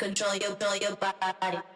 control your, control your body.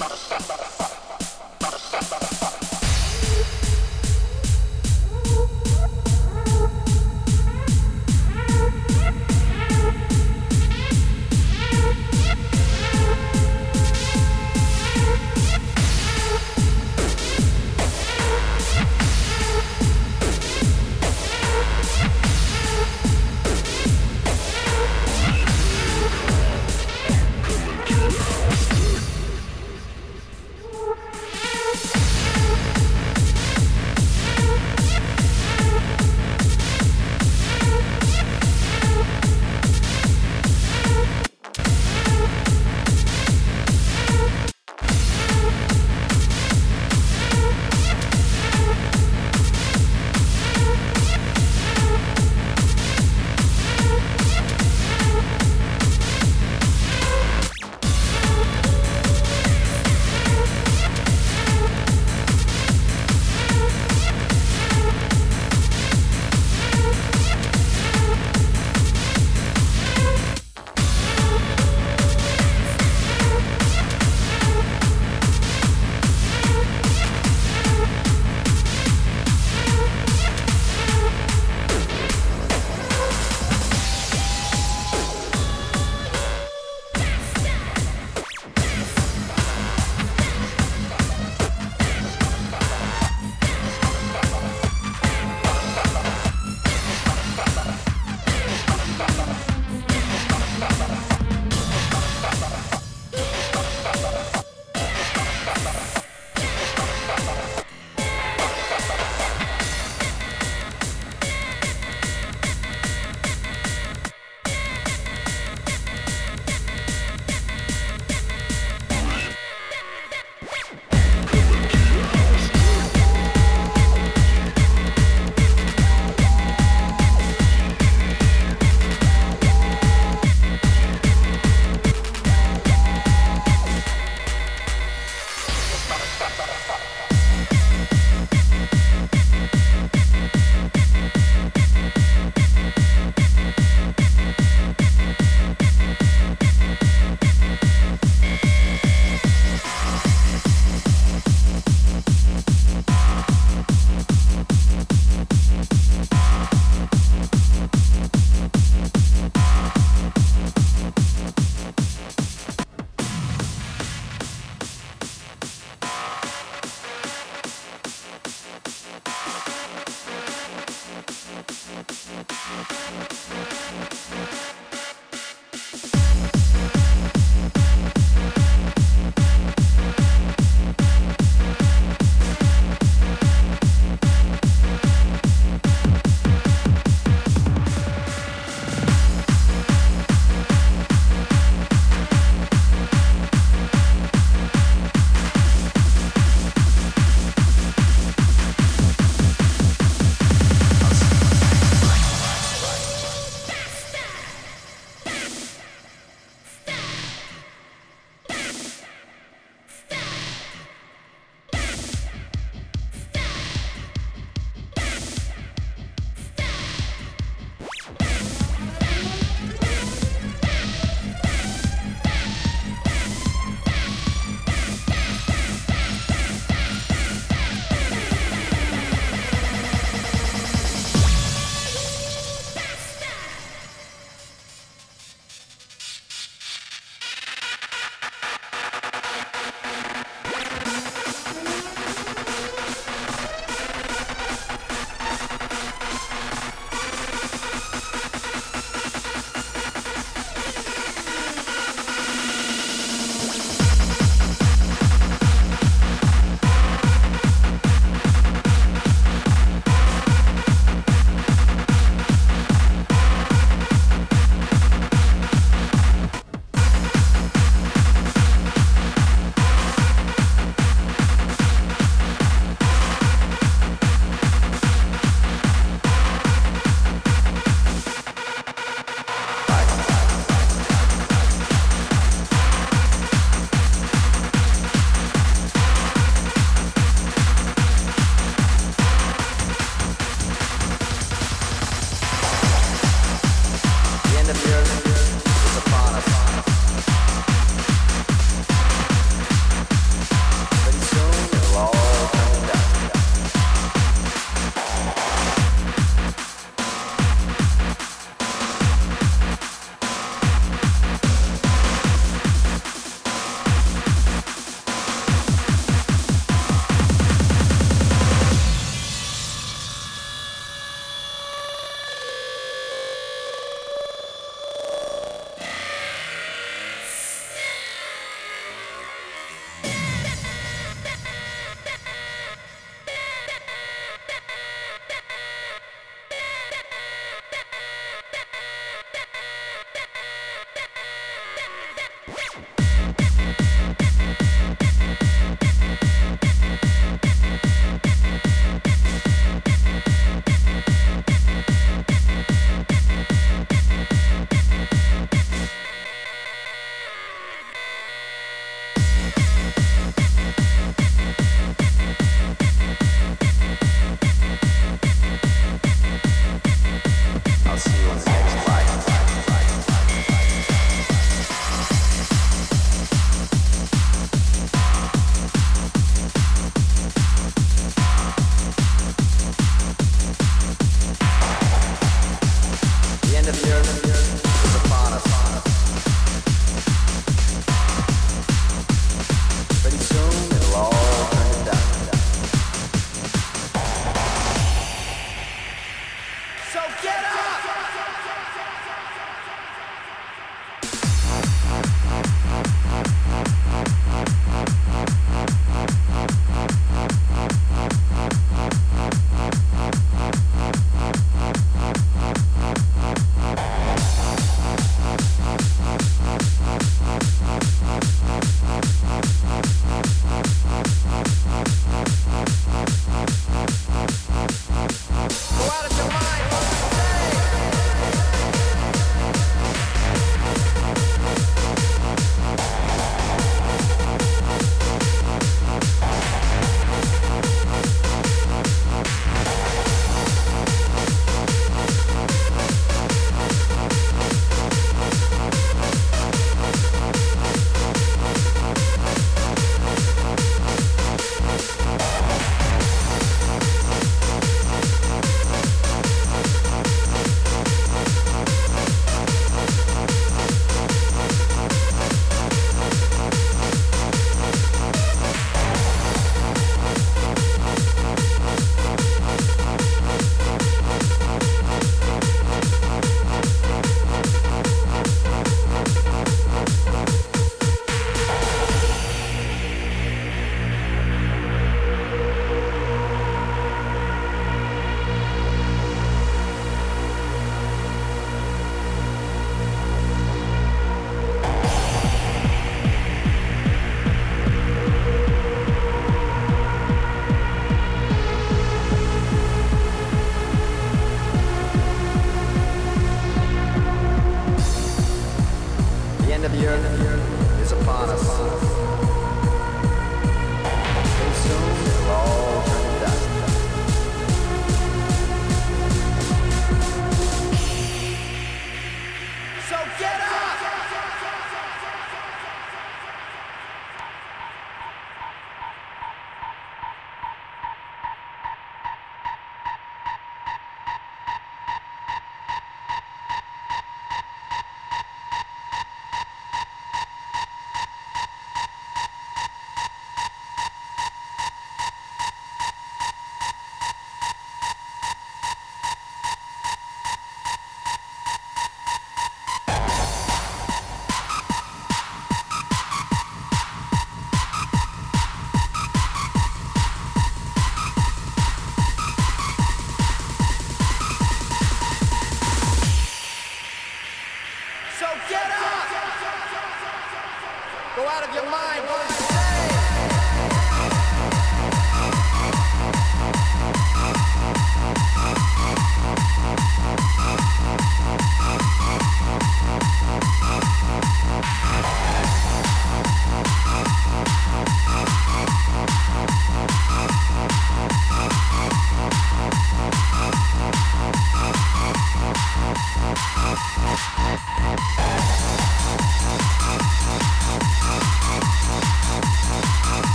Stop, stop.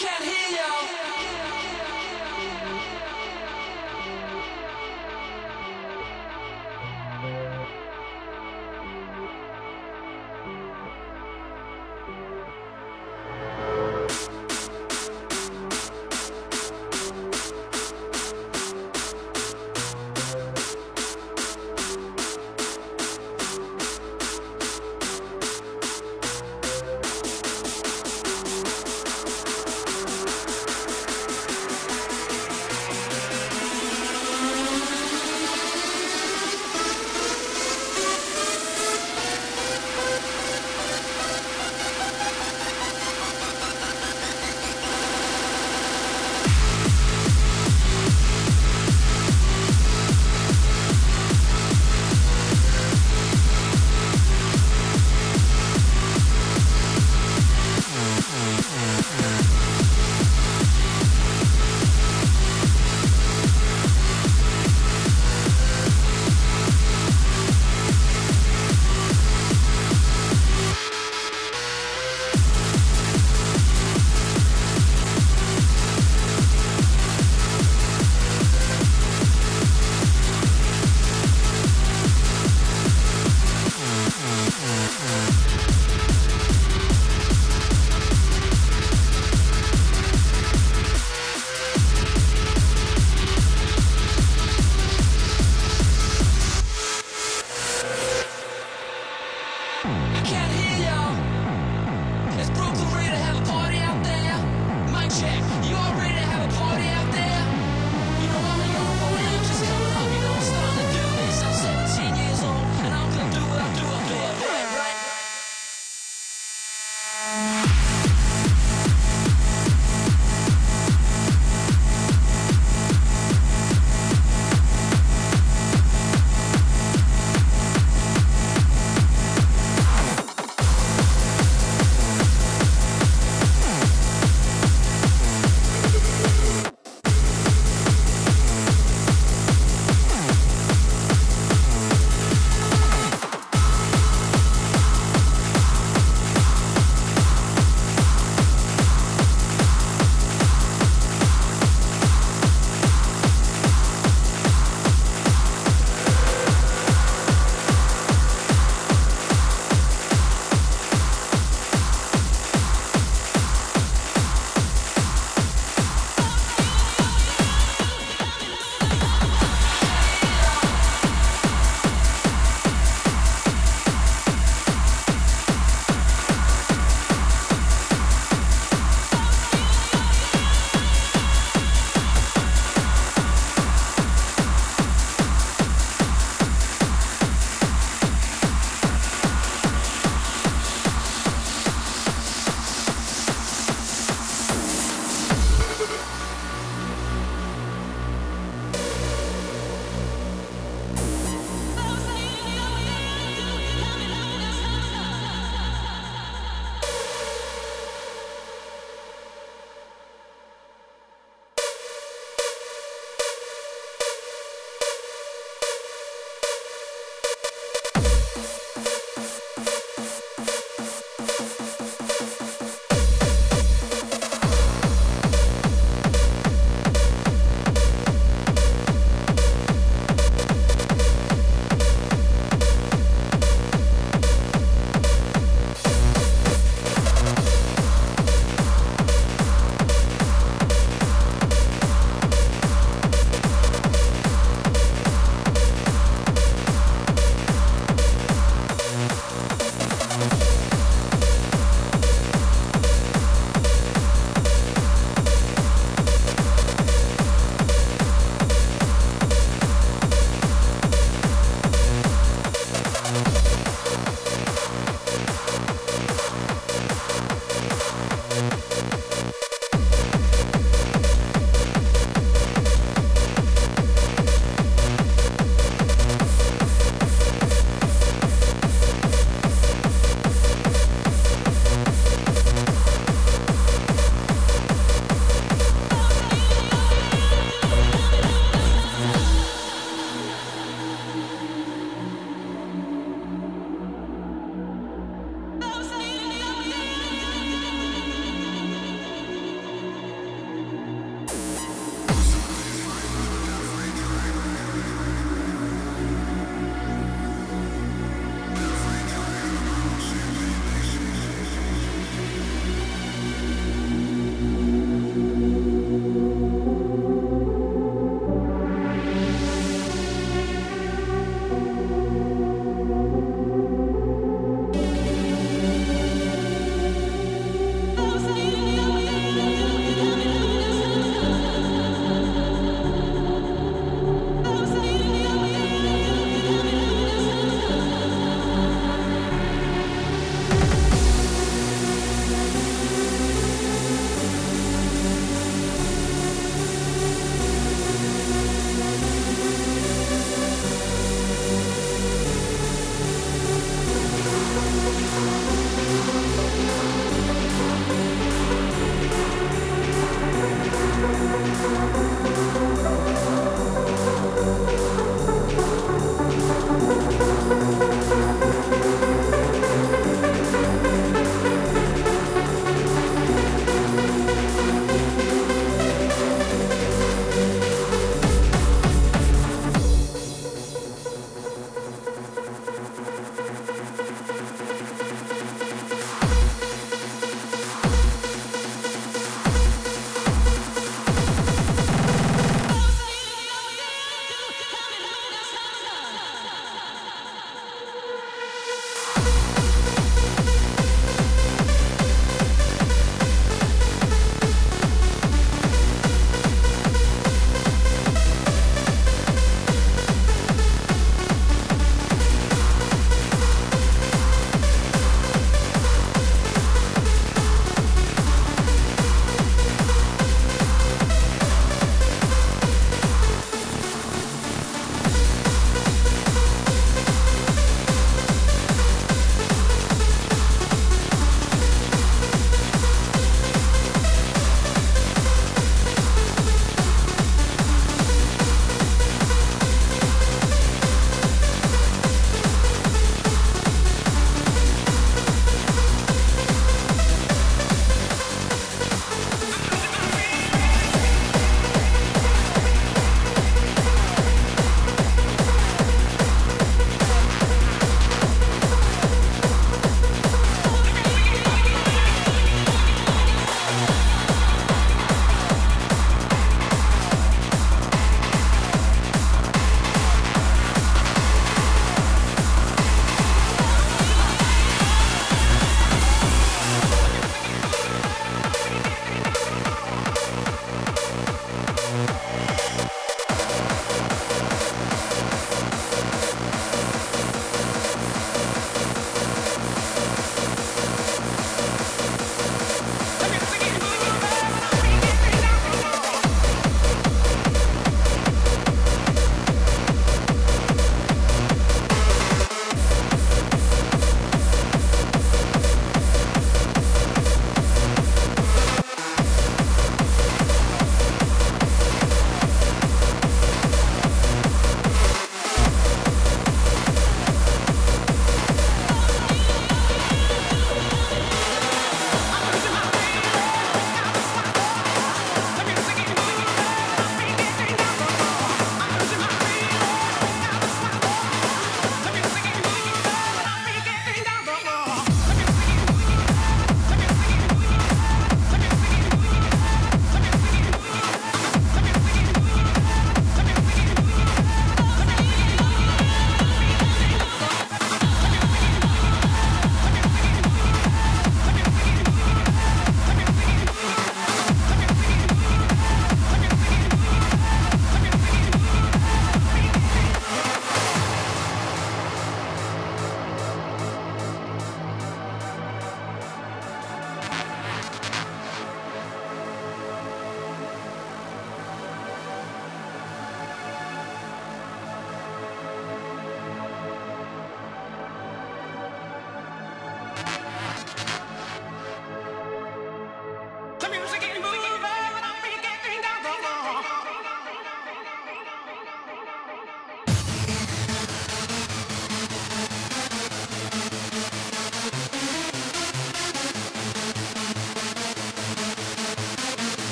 can't hear you.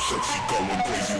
so she going crazy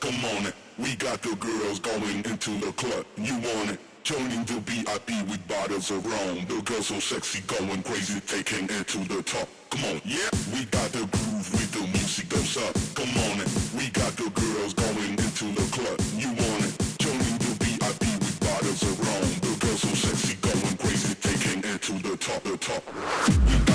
Come on it. We got the girls going into the club. You want it? Joining the VIP with bottles of rum. The girls so sexy, going crazy, taking it to the top. Come on, yeah. We got the groove with the music thumbs up. Come on it. We got the girls going into the club. You want it? Joining the VIP with bottles of rum. The girls so sexy, going crazy, taking it to the top, the top. We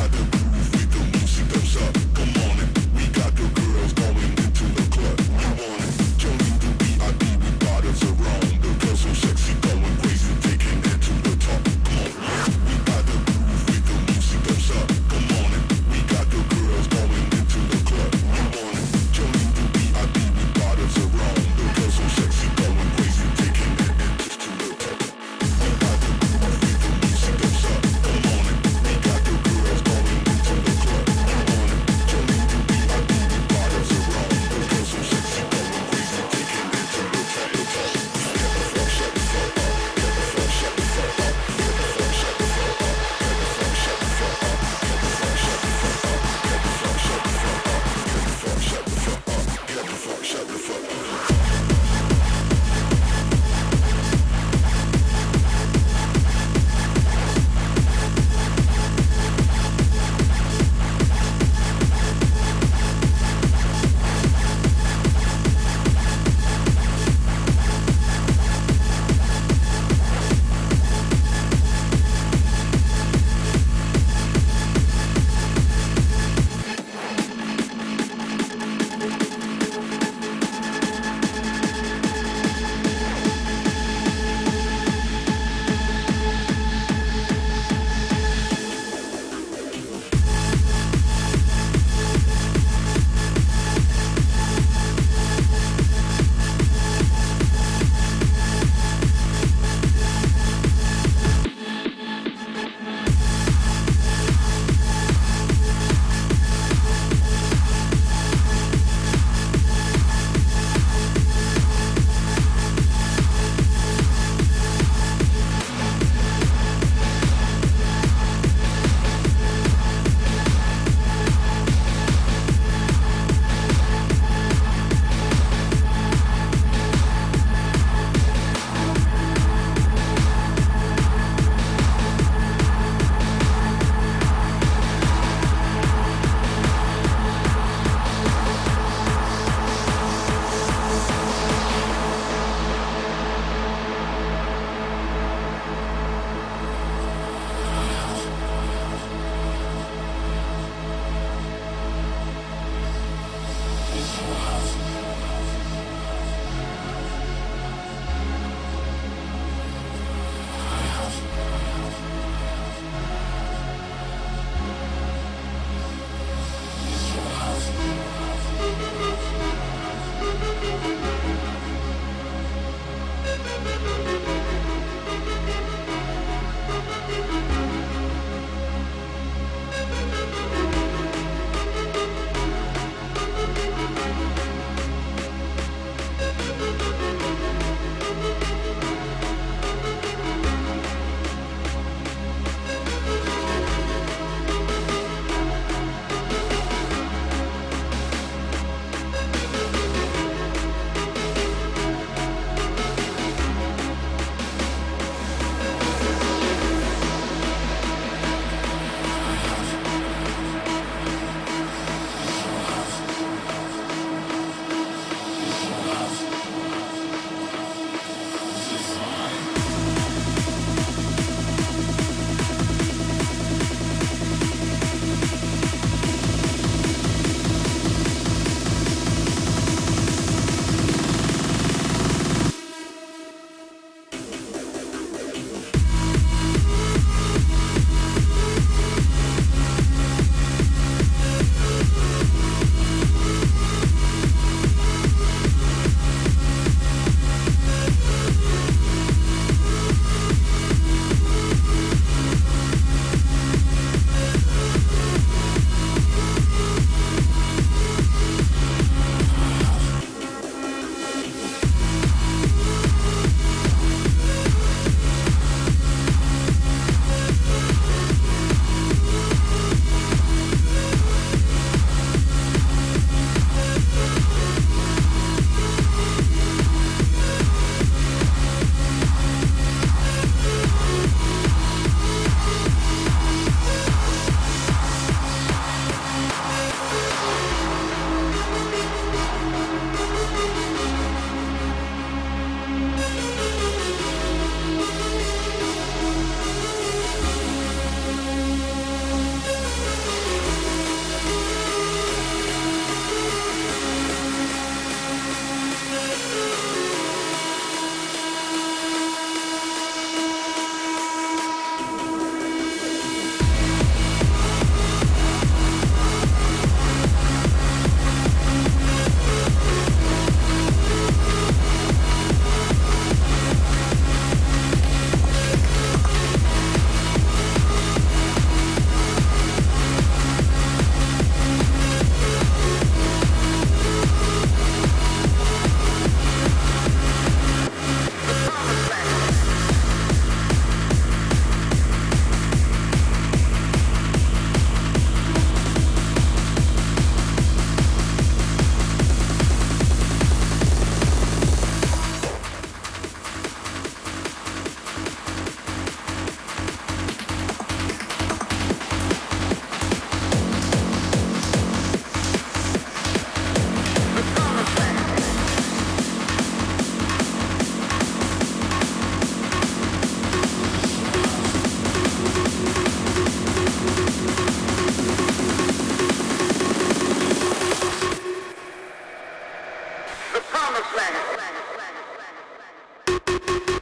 Promised land.